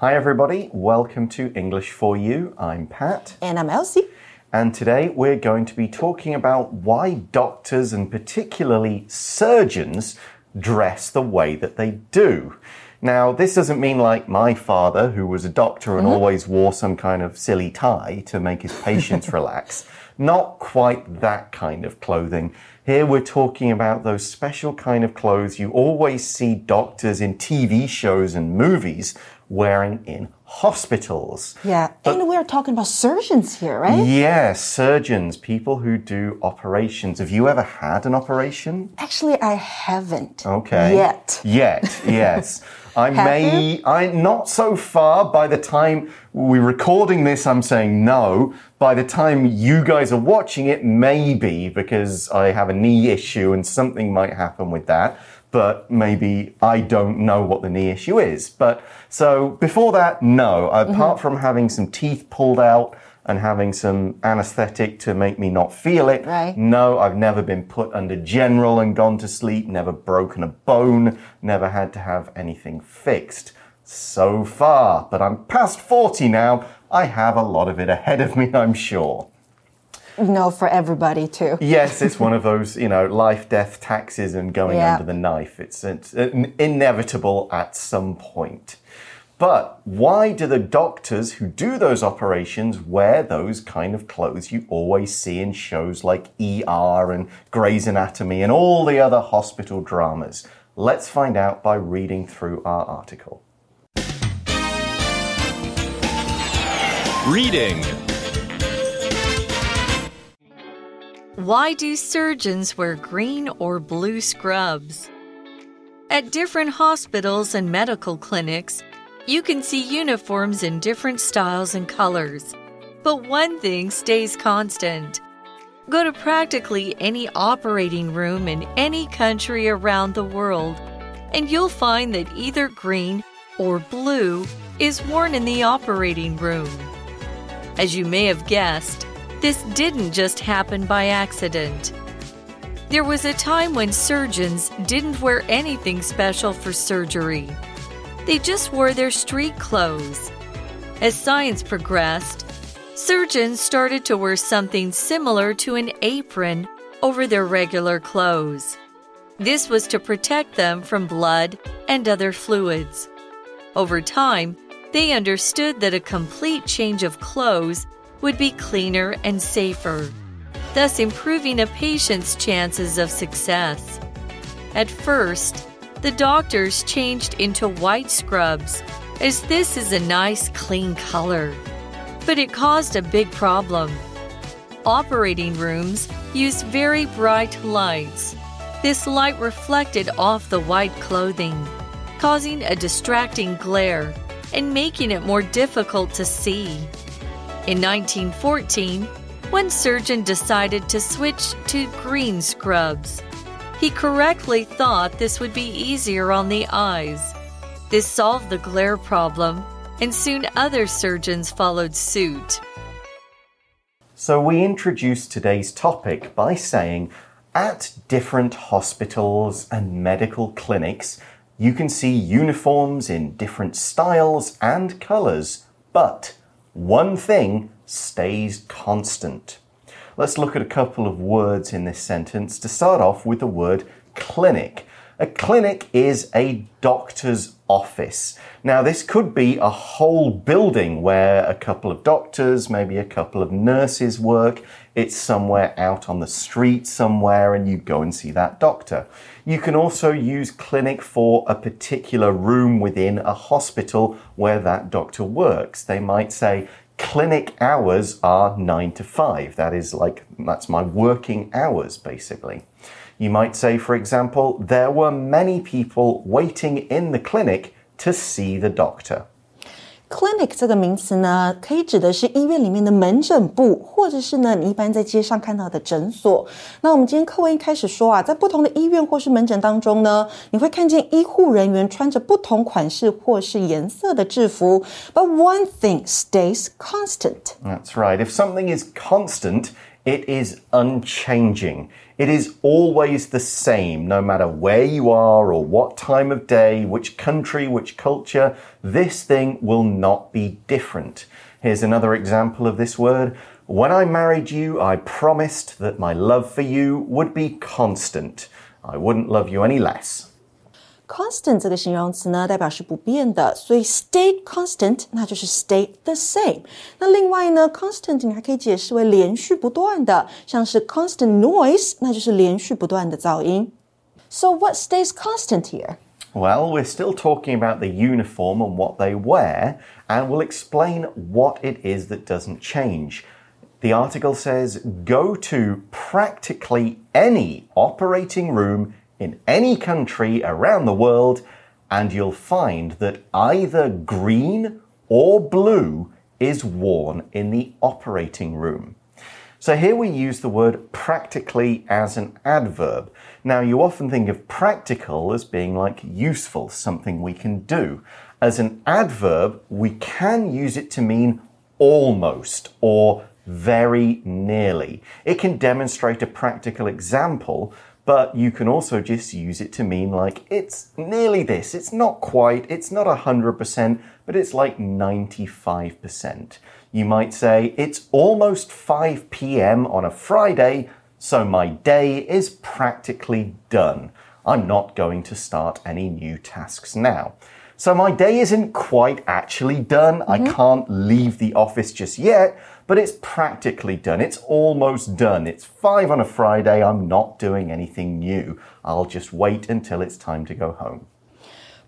Hi, everybody. Welcome to English for You. I'm Pat. And I'm Elsie. And today we're going to be talking about why doctors and particularly surgeons dress the way that they do. Now, this doesn't mean like my father, who was a doctor and mm -hmm. always wore some kind of silly tie to make his patients relax. Not quite that kind of clothing. Here we're talking about those special kind of clothes you always see doctors in TV shows and movies wearing in hospitals. Yeah, but, and we're talking about surgeons here, right? Yes, surgeons, people who do operations. Have you ever had an operation? Actually, I haven't. Okay. Yet. Yet, yes. I may? I not so far. By the time we're recording this, I'm saying no. By the time you guys are watching it, maybe because I have a knee issue and something might happen with that but maybe I don't know what the knee issue is. But so before that, no. Apart mm -hmm. from having some teeth pulled out and having some anesthetic to make me not feel it, right. no, I've never been put under general and gone to sleep, never broken a bone, never had to have anything fixed. So far, but I'm past 40 now. I have a lot of it ahead of me, I'm sure no for everybody too. yes, it's one of those, you know, life, death, taxes, and going yeah. under the knife. It's, it's inevitable at some point. But why do the doctors who do those operations wear those kind of clothes you always see in shows like ER and Grey's Anatomy and all the other hospital dramas? Let's find out by reading through our article. Reading Why do surgeons wear green or blue scrubs? At different hospitals and medical clinics, you can see uniforms in different styles and colors. But one thing stays constant. Go to practically any operating room in any country around the world, and you'll find that either green or blue is worn in the operating room. As you may have guessed, this didn't just happen by accident. There was a time when surgeons didn't wear anything special for surgery. They just wore their street clothes. As science progressed, surgeons started to wear something similar to an apron over their regular clothes. This was to protect them from blood and other fluids. Over time, they understood that a complete change of clothes would be cleaner and safer, thus improving a patient's chances of success. At first, the doctors changed into white scrubs, as this is a nice clean color. But it caused a big problem. Operating rooms used very bright lights. This light reflected off the white clothing, causing a distracting glare and making it more difficult to see. In 1914, one surgeon decided to switch to green scrubs. He correctly thought this would be easier on the eyes. This solved the glare problem, and soon other surgeons followed suit. So, we introduced today's topic by saying at different hospitals and medical clinics, you can see uniforms in different styles and colours, but one thing stays constant. Let's look at a couple of words in this sentence. To start off with the word clinic. A clinic is a doctor's office. Now, this could be a whole building where a couple of doctors, maybe a couple of nurses work. It's somewhere out on the street somewhere, and you go and see that doctor. You can also use clinic for a particular room within a hospital where that doctor works. They might say, clinic hours are nine to five. That is like, that's my working hours, basically. You might say, for example, there were many people waiting in the clinic to see the doctor. Clinic 这个名词呢，可以指的是医院里面的门诊部，或者是呢你一般在街上看到的诊所。那我们今天课文一开始说啊，在不同的医院或是门诊当中呢，你会看见医护人员穿着不同款式或是颜色的制服。But one thing stays constant. That's right. If something is constant, It is unchanging. It is always the same, no matter where you are or what time of day, which country, which culture. This thing will not be different. Here's another example of this word. When I married you, I promised that my love for you would be constant. I wouldn't love you any less constant 这个形容词呢，代表是不变的，所以 stay constant 那就是 stay the same。那另外呢，constant 你还可以解释为连续不断的，像是 constant noise，那就是连续不断的噪音。So what stays constant here? Well, we're still talking about the uniform and what they wear, and we'll explain what it is that doesn't change. The article says go to practically any operating room in any country around the world, and you'll find that either green or blue is worn in the operating room. So here we use the word practically as an adverb. Now, you often think of practical as being like useful, something we can do. As an adverb, we can use it to mean almost or very nearly. It can demonstrate a practical example, but you can also just use it to mean like it's nearly this. It's not quite, it's not 100%, but it's like 95%. You might say it's almost 5 p.m. on a Friday, so my day is practically done. I'm not going to start any new tasks now. So my day isn't quite actually done. I mm-hmm. can't leave the office just yet, but it's practically done. It's almost done. It's five on a Friday. I'm not doing anything new. I'll just wait until it's time to go home.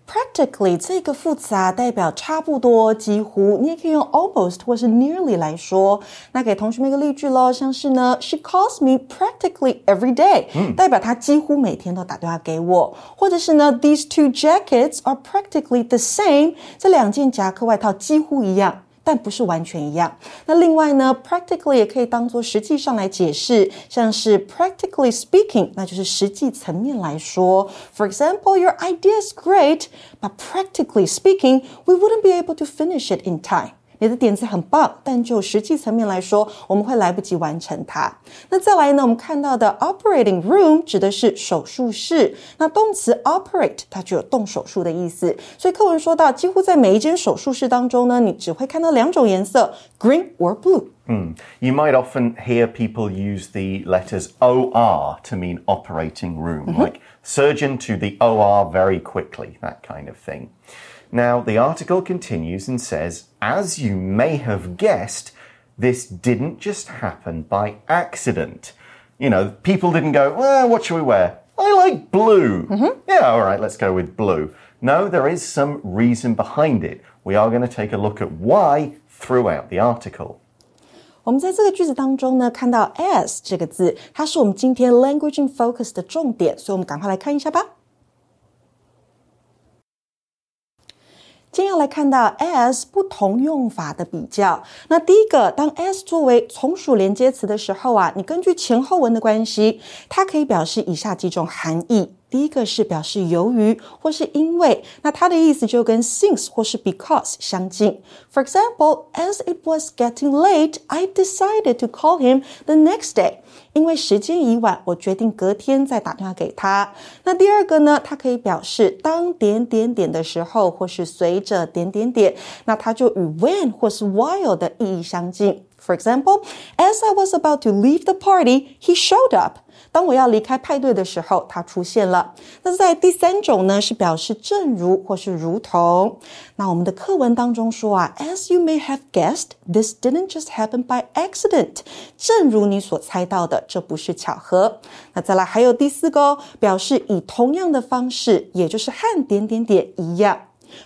Practically 这个副词啊，代表差不多、几乎，你也可以用 almost 或是 nearly 来说。那给同学们一个例句喽，像是呢，She calls me practically every day，、代表她几乎每天都打电话给我。或者是呢，These two jackets are practically the same，这两件夹克外套几乎一样。 但不是完全一样。那另外呢，practically 也可以当做实际上来解释，像是 practically speaking，那就是实际层面来说。For example, your idea is great, but practically speaking, we wouldn't be able to finish it in time. 你的点子很棒，但就实际层面来说，我们会来不及完成它。那再来呢？我们看到的 operating room 指的是手术室。那动词 operate 它就有动手术的意思。所以课文说到，几乎在每一间手术室当中呢，你只会看到两种颜色，green or blue。You might often hear people use the letters OR to mean operating room, like surgeon to the OR very quickly, that kind of thing. Now, the article continues and says, as you may have guessed, this didn't just happen by accident. You know, people didn't go, well, what should we wear? I like blue. Yeah, all right, let's go with blue. No, there is some reason behind it. We are going to take a look at why throughout the article. 我们在这个句子当中呢，看到 as 这个字，它是我们今天 language in focus 的重点，所以我们赶快来看一下吧。 今天要来看到 as 不同用法的比较。那第一个，当 as 作为从属连接词的时候啊，你根据前后文的关系，它可以表示以下几种含义。第一个是表示由于或是因为，那它的意思就跟 since 或是 because 相近。For example, as it was getting late, I decided to call him the next day. 因为时间已晚，我决定隔天再打电话给他。那第二个呢，它可以表示当点点点的时候，或是随着点点点，那它就与 when 或是 while 的意义相近。For example, as I was about to leave the party, he showed up. 当我要离开派对的时候，他出现了。那在第三种呢，是表示正如或是如同。那我们的课文当中说啊，As you may have guessed, this didn't just happen by accident。正如你所猜到的，这不是巧合。那再来还有第四个哦，表示以同样的方式，也就是和点点点一样。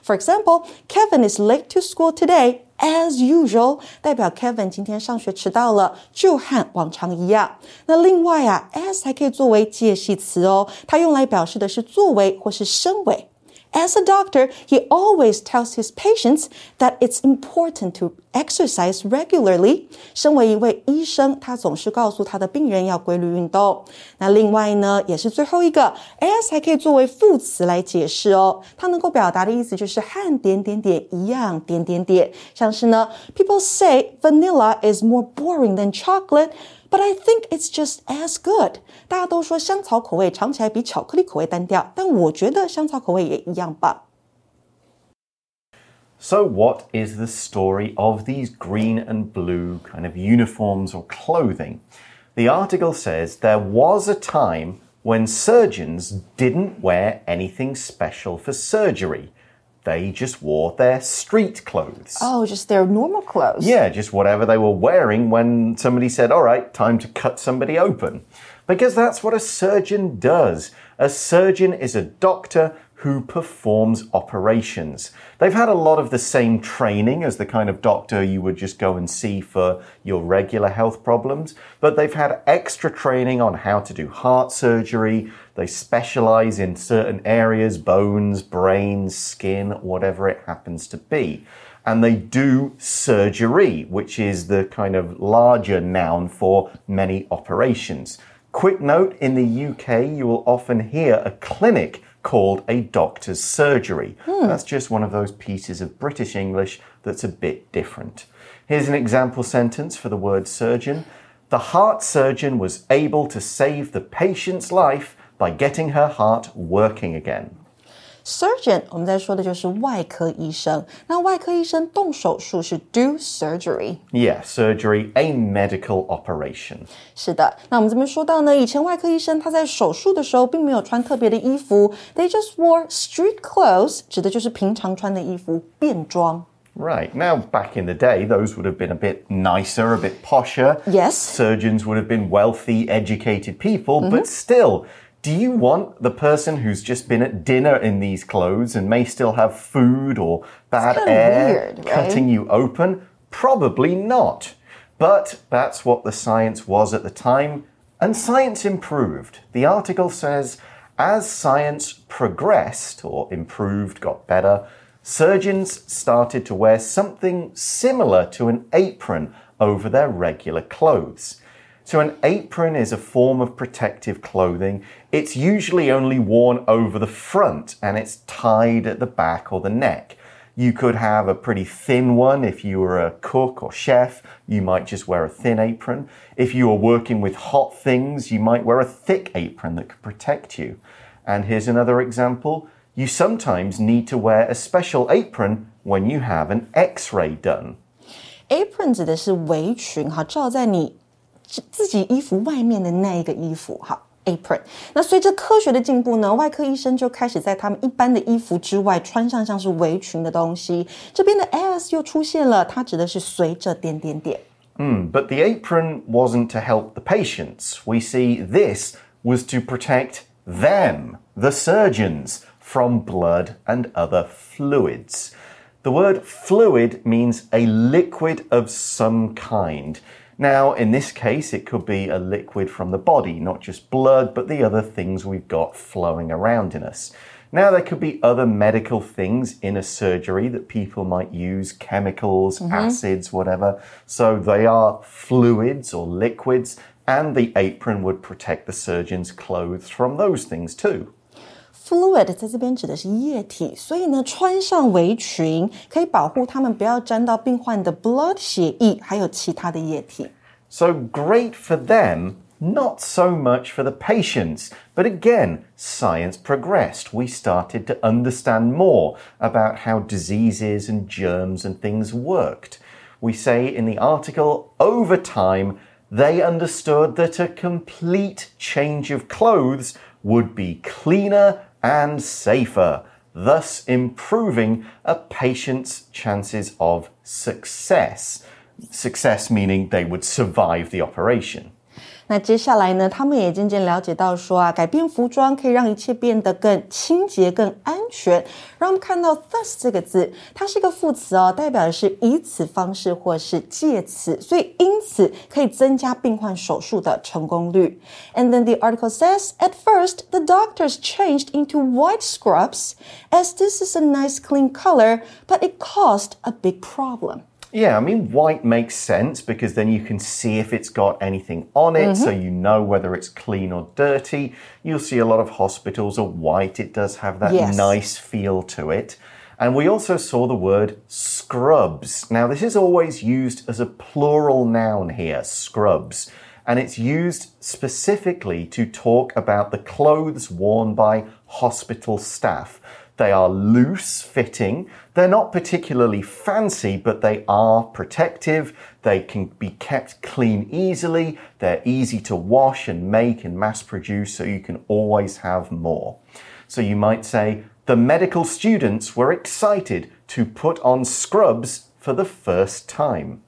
For example, Kevin is late to school today. As usual，代表 Kevin 今天上学迟到了，就和往常一样。那另外啊，as 还可以作为介系词哦，它用来表示的是作为或是身为。As a doctor, he always tells his patients that it's important to exercise regularly. 身为一位医生，他总是告诉他的病人要规律运动。那另外呢，也是最后一个，as 还可以作为副词来解释哦。它能够表达的意思就是和点点点一样，点点点。像是呢，People say vanilla is more boring than chocolate. But I think it's just as good。大家都说香草口味尝起来比巧克力口味单调，但我觉得香草口味也一样棒。So, what is the story of these green and blue kind of uniforms or clothing? The article says there was a time when surgeons didn't wear anything special for surgery. They just wore their street clothes. Oh, just their normal clothes. Yeah, just whatever they were wearing when somebody said, All right, time to cut somebody open. Because that's what a surgeon does. A surgeon is a doctor who performs operations. They've had a lot of the same training as the kind of doctor you would just go and see for your regular health problems, but they've had extra training on how to do heart surgery. They specialize in certain areas bones, brains, skin, whatever it happens to be. And they do surgery, which is the kind of larger noun for many operations. Quick note in the UK, you will often hear a clinic called a doctor's surgery. Hmm. That's just one of those pieces of British English that's a bit different. Here's an example sentence for the word surgeon. The heart surgeon was able to save the patient's life by getting her heart working again. Surgeon，我们在说的就是外科医生。那外科医生动手术是 do surgery。 Yeah, surgery, a medical operation. 是的，那我们这边说到呢，以前外科医生他在手术的时候并没有穿特别的衣服，they just wore street clothes，指的就是平常穿的衣服，便装。 Right. Now, back in the day, those would have been a bit nicer, a bit posher. Yes. Surgeons would have been wealthy, educated people, but still, do you want the person who's just been at dinner in these clothes and may still have food or bad air weird, right? cutting you open? Probably not. But that's what the science was at the time, and science improved. The article says as science progressed or improved, got better, surgeons started to wear something similar to an apron over their regular clothes. So, an apron is a form of protective clothing. It's usually only worn over the front and it's tied at the back or the neck. You could have a pretty thin one if you were a cook or chef, you might just wear a thin apron. If you were working with hot things, you might wear a thick apron that could protect you. And here's another example you sometimes need to wear a special apron when you have an x ray done. apron 指的是围裙，哈，罩在你 自自己衣服外面的那一个衣服，哈。apron。那随着科学的进步呢，外科医生就开始在他们一般的衣服之外穿上像是围裙的东西。这边的 as 又出现了，它指的是随着点点点。 But the apron wasn't to help the patients. We see this was to protect them, the surgeons, from blood and other fluids. The word fluid means a liquid of some kind. Now, in this case, it could be a liquid from the body, not just blood, but the other things we've got flowing around in us. Now, there could be other medical things in a surgery that people might use chemicals, mm-hmm. acids, whatever. So they are fluids or liquids, and the apron would protect the surgeon's clothes from those things too Fluid 在这边指的是液体，所以呢，穿上围裙可以保护他们不要沾到病患的 blood 血液，还有其他的液体。 So great for them, not so much for the patients. But again, science progressed. We started to understand more about how diseases and germs and things worked. We say in the article, over time, they understood that a complete change of clothes would be cleaner and safer, thus improving a patient's chances of success. Success meaning they would survive the operation. 那接下来呢，他们也渐渐了解到说啊，改变服装可以让一切变得更清洁、更安全。让我们看到 thus 这个字，它是一个副词哦，代表的是以此方式或是借此，所以因此可以增加病患手术的成功率。And then the article says, at first the doctors changed into white scrubs, as this is a nice clean color, but it caused a big problem. Yeah, I mean, white makes sense because then you can see if it's got anything on it, so mm-hmm. you know whether it's clean or dirty. You'll see a lot of hospitals are white, it does have that Yes. nice feel to it. And we also saw the word scrubs. Now, this is always used as a plural noun here, scrubs. and it's used specifically to talk about the clothes worn by hospital staff. They are loose fitting. They're not particularly fancy, but they are protective. They can be kept clean easily. They're easy to wash and make and mass produce, so you can always have more. So you might say, the medical students were excited to put on scrubs for the first time.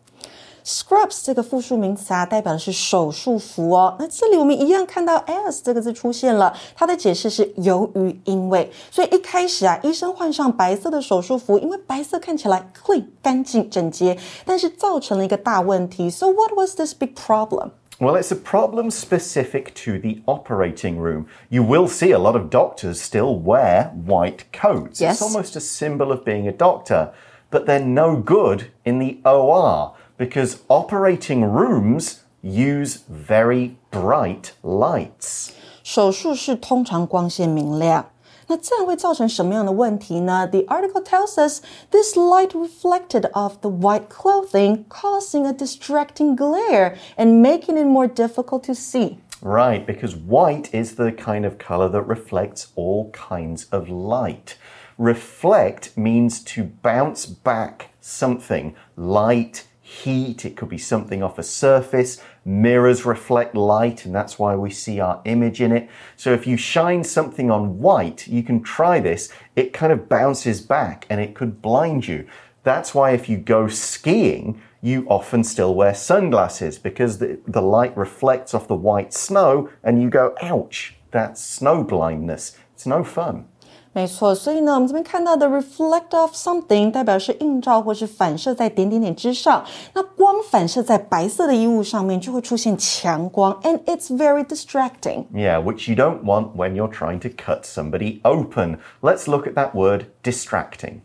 Scrubs 这个复数名词啊，代表的是手术服哦。那这里我们一样看到 as 这个字出现了，它的解释是由于因为。所以一开始啊，医生换上白色的手术服，因为白色看起来 clean 干净整洁，但是造成了一个大问题。So what was this big problem? Well, it's a problem specific to the operating room. You will see a lot of doctors still wear white coats. Yes. It's almost a symbol of being a doctor, but they're no good in the OR because operating rooms use very bright lights. 手术室通常光线明亮。那这样会造成什么样的问题呢？The article tells us this light reflected off the white clothing, causing a distracting glare and making it more difficult to see. Right, because white is the kind of color that reflects all kinds of light. Reflect means to bounce back something, light, heat, it could be something off a surface. Mirrors reflect light, and that's why we see our image in it. So if you shine something on white, you can try this. It kind of bounces back and it could blind you. That's why if you go skiing, you often still wear sunglasses because the, the light reflects off the white snow and you go, ouch, that's snow blindness. It's no fun. 没错，所以呢，我们这边看到的 reflect off something 代表是映照或是反射在点点点之上。那光反射在白色的衣物上面，就会出现强光，and it's very distracting. Yeah, which you don't want when you're trying to cut somebody open. Let's look at that word distracting.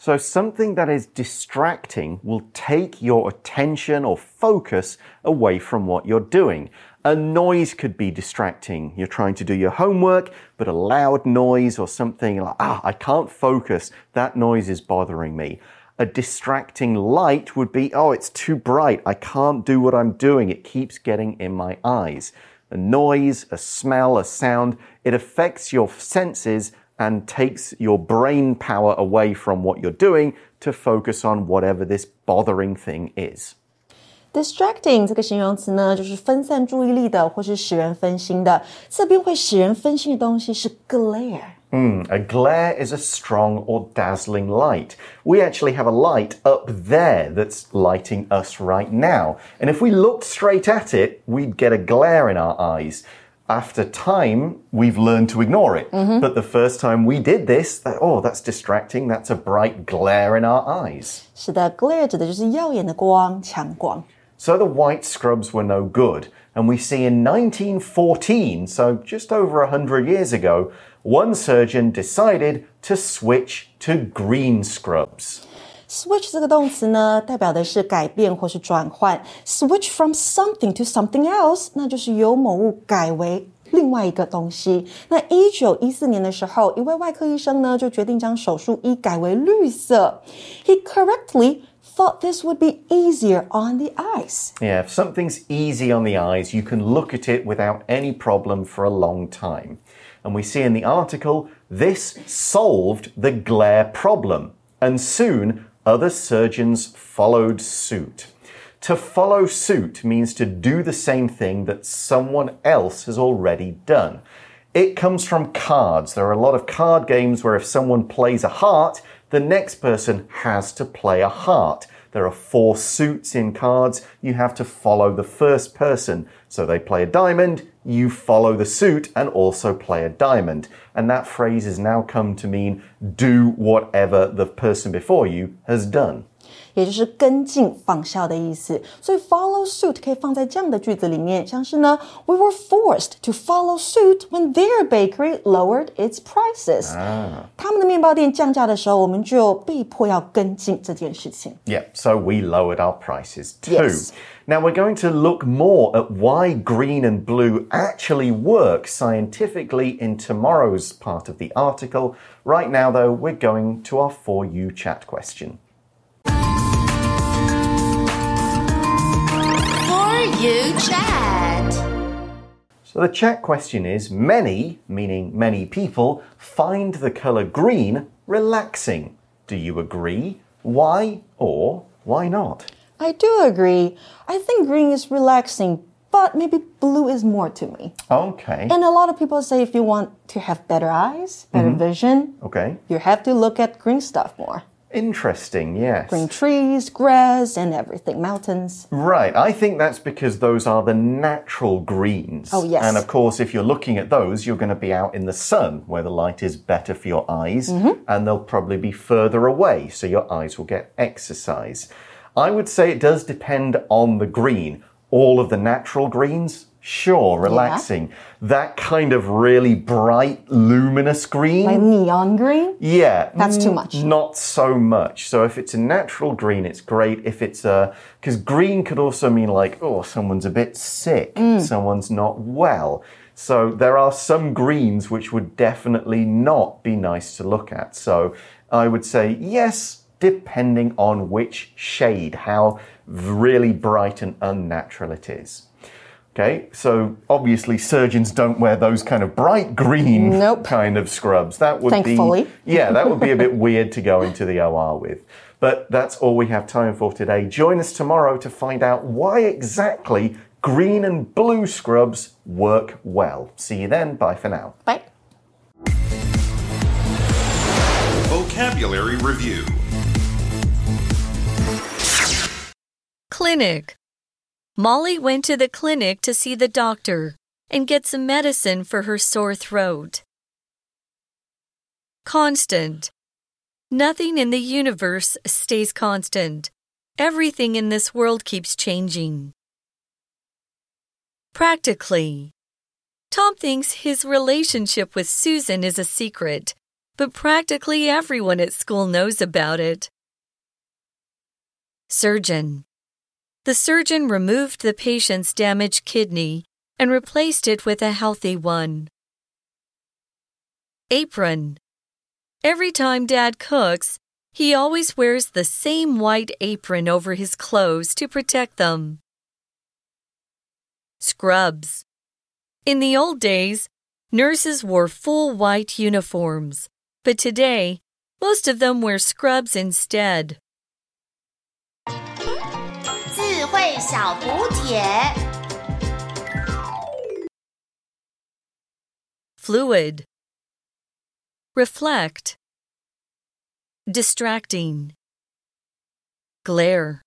So, something that is distracting will take your attention or focus away from what you're doing. A noise could be distracting. You're trying to do your homework, but a loud noise or something like, ah, I can't focus. That noise is bothering me. A distracting light would be, oh, it's too bright. I can't do what I'm doing. It keeps getting in my eyes. A noise, a smell, a sound, it affects your senses and takes your brain power away from what you're doing to focus on whatever this bothering thing is. distracting 这个形容词呢，就是分散注意力的，或是使人分心的。这边会使人分心的东西是 glare。Mm, a glare is a strong or dazzling light. We actually have a light up there that's lighting us right now. And if we looked straight at it, we'd get a glare in our eyes. After time, we've learned to ignore it. But the first time we did this, that, oh, that's distracting. That's a bright glare in our eyes. 是的，glare 指的就是耀眼的光、强光。 So the white scrubs were no good. And we see in 1914, so just over 100 years ago, one surgeon decided to switch to green scrubs. Switch 这个动词呢，代表的是改变或是转换。Switch from something to something else，那就是由某物改为另外一个东西。那一九一四年的时候，一位外科医生呢就决定将手术衣改为绿色。He correctly thought this would be easier on the eyes. Yeah, if something's easy on the eyes, you can look at it without any problem for a long time. And we see in the article, this solved the glare problem. And soon, other surgeons followed suit. To follow suit means to do the same thing that someone else has already done. It comes from cards. There are a lot of card games where if someone plays a heart, the next person has to play a heart. There are four suits in cards. You have to follow the first person. So they play a diamond, you follow the suit and also play a diamond. And that phrase has now come to mean do whatever the person before you has done. 也就是跟进仿效的意思。所以 follow suit 可以放在这样的句子里面，像是呢，We were forced to follow suit when their bakery lowered its prices。他们的面包店降价的时候，我们就被迫要跟进这件事情。 Yeah, so we lowered our prices too. Yes. Now we're going to look more at why green and blue actually work scientifically in tomorrow's part of the article. Right now, though, we're going to our For You chat question. For you chat? So the chat question is many, meaning many people, find the color green relaxing. Do you agree? Why or why not? I do agree. I think green is relaxing, but maybe blue is more to me. Okay. And a lot of people say if you want to have better eyes, better mm-hmm. vision, Okay. you have to look at green stuff more. Interesting, yes. Green trees, grass, and everything, mountains. Right, I think that's because those are the natural greens. Oh, yes. And of course, if you're looking at those, you're going to be out in the sun where the light is better for your eyes, Mm-hmm. and they'll probably be further away, so your eyes will get exercise. I would say it does depend on the green. All of the natural greens, sure, relaxing. That kind of really bright, luminous green. Like neon green. Yeah, That's too mm, much. Not so much. So if it's a natural green, it's great. If it's a because green could also mean like oh someone's a bit sick, Mm. someone's not well. So there are some greens which would definitely not be nice to look at. So I would say yes, depending on which shade, how really bright and unnatural it is. Okay, so obviously surgeons don't wear those kind of bright green Nope. kind of scrubs. That would Thankfully. be yeah, that would be a bit weird to go into the OR with. But that's all we have time for today. Join us tomorrow to find out why exactly green and blue scrubs work well. See you then. Bye for now. Bye. Vocabulary Review Clinic. Molly went to the clinic to see the doctor and get some medicine for her sore throat. Constant. Nothing in the universe stays constant. Everything in this world keeps changing. Practically. Tom thinks his relationship with Susan is a secret, but practically everyone at school knows about it. Surgeon. The surgeon removed the patient's damaged kidney and replaced it with a healthy one. Apron. Every time Dad cooks, he always wears the same white apron over his clothes to protect them. Scrubs. In the old days, nurses wore full white uniforms, but today, most of them wear scrubs instead. 智慧小补帖。 Fluid. Reflect. Distracting. Glare.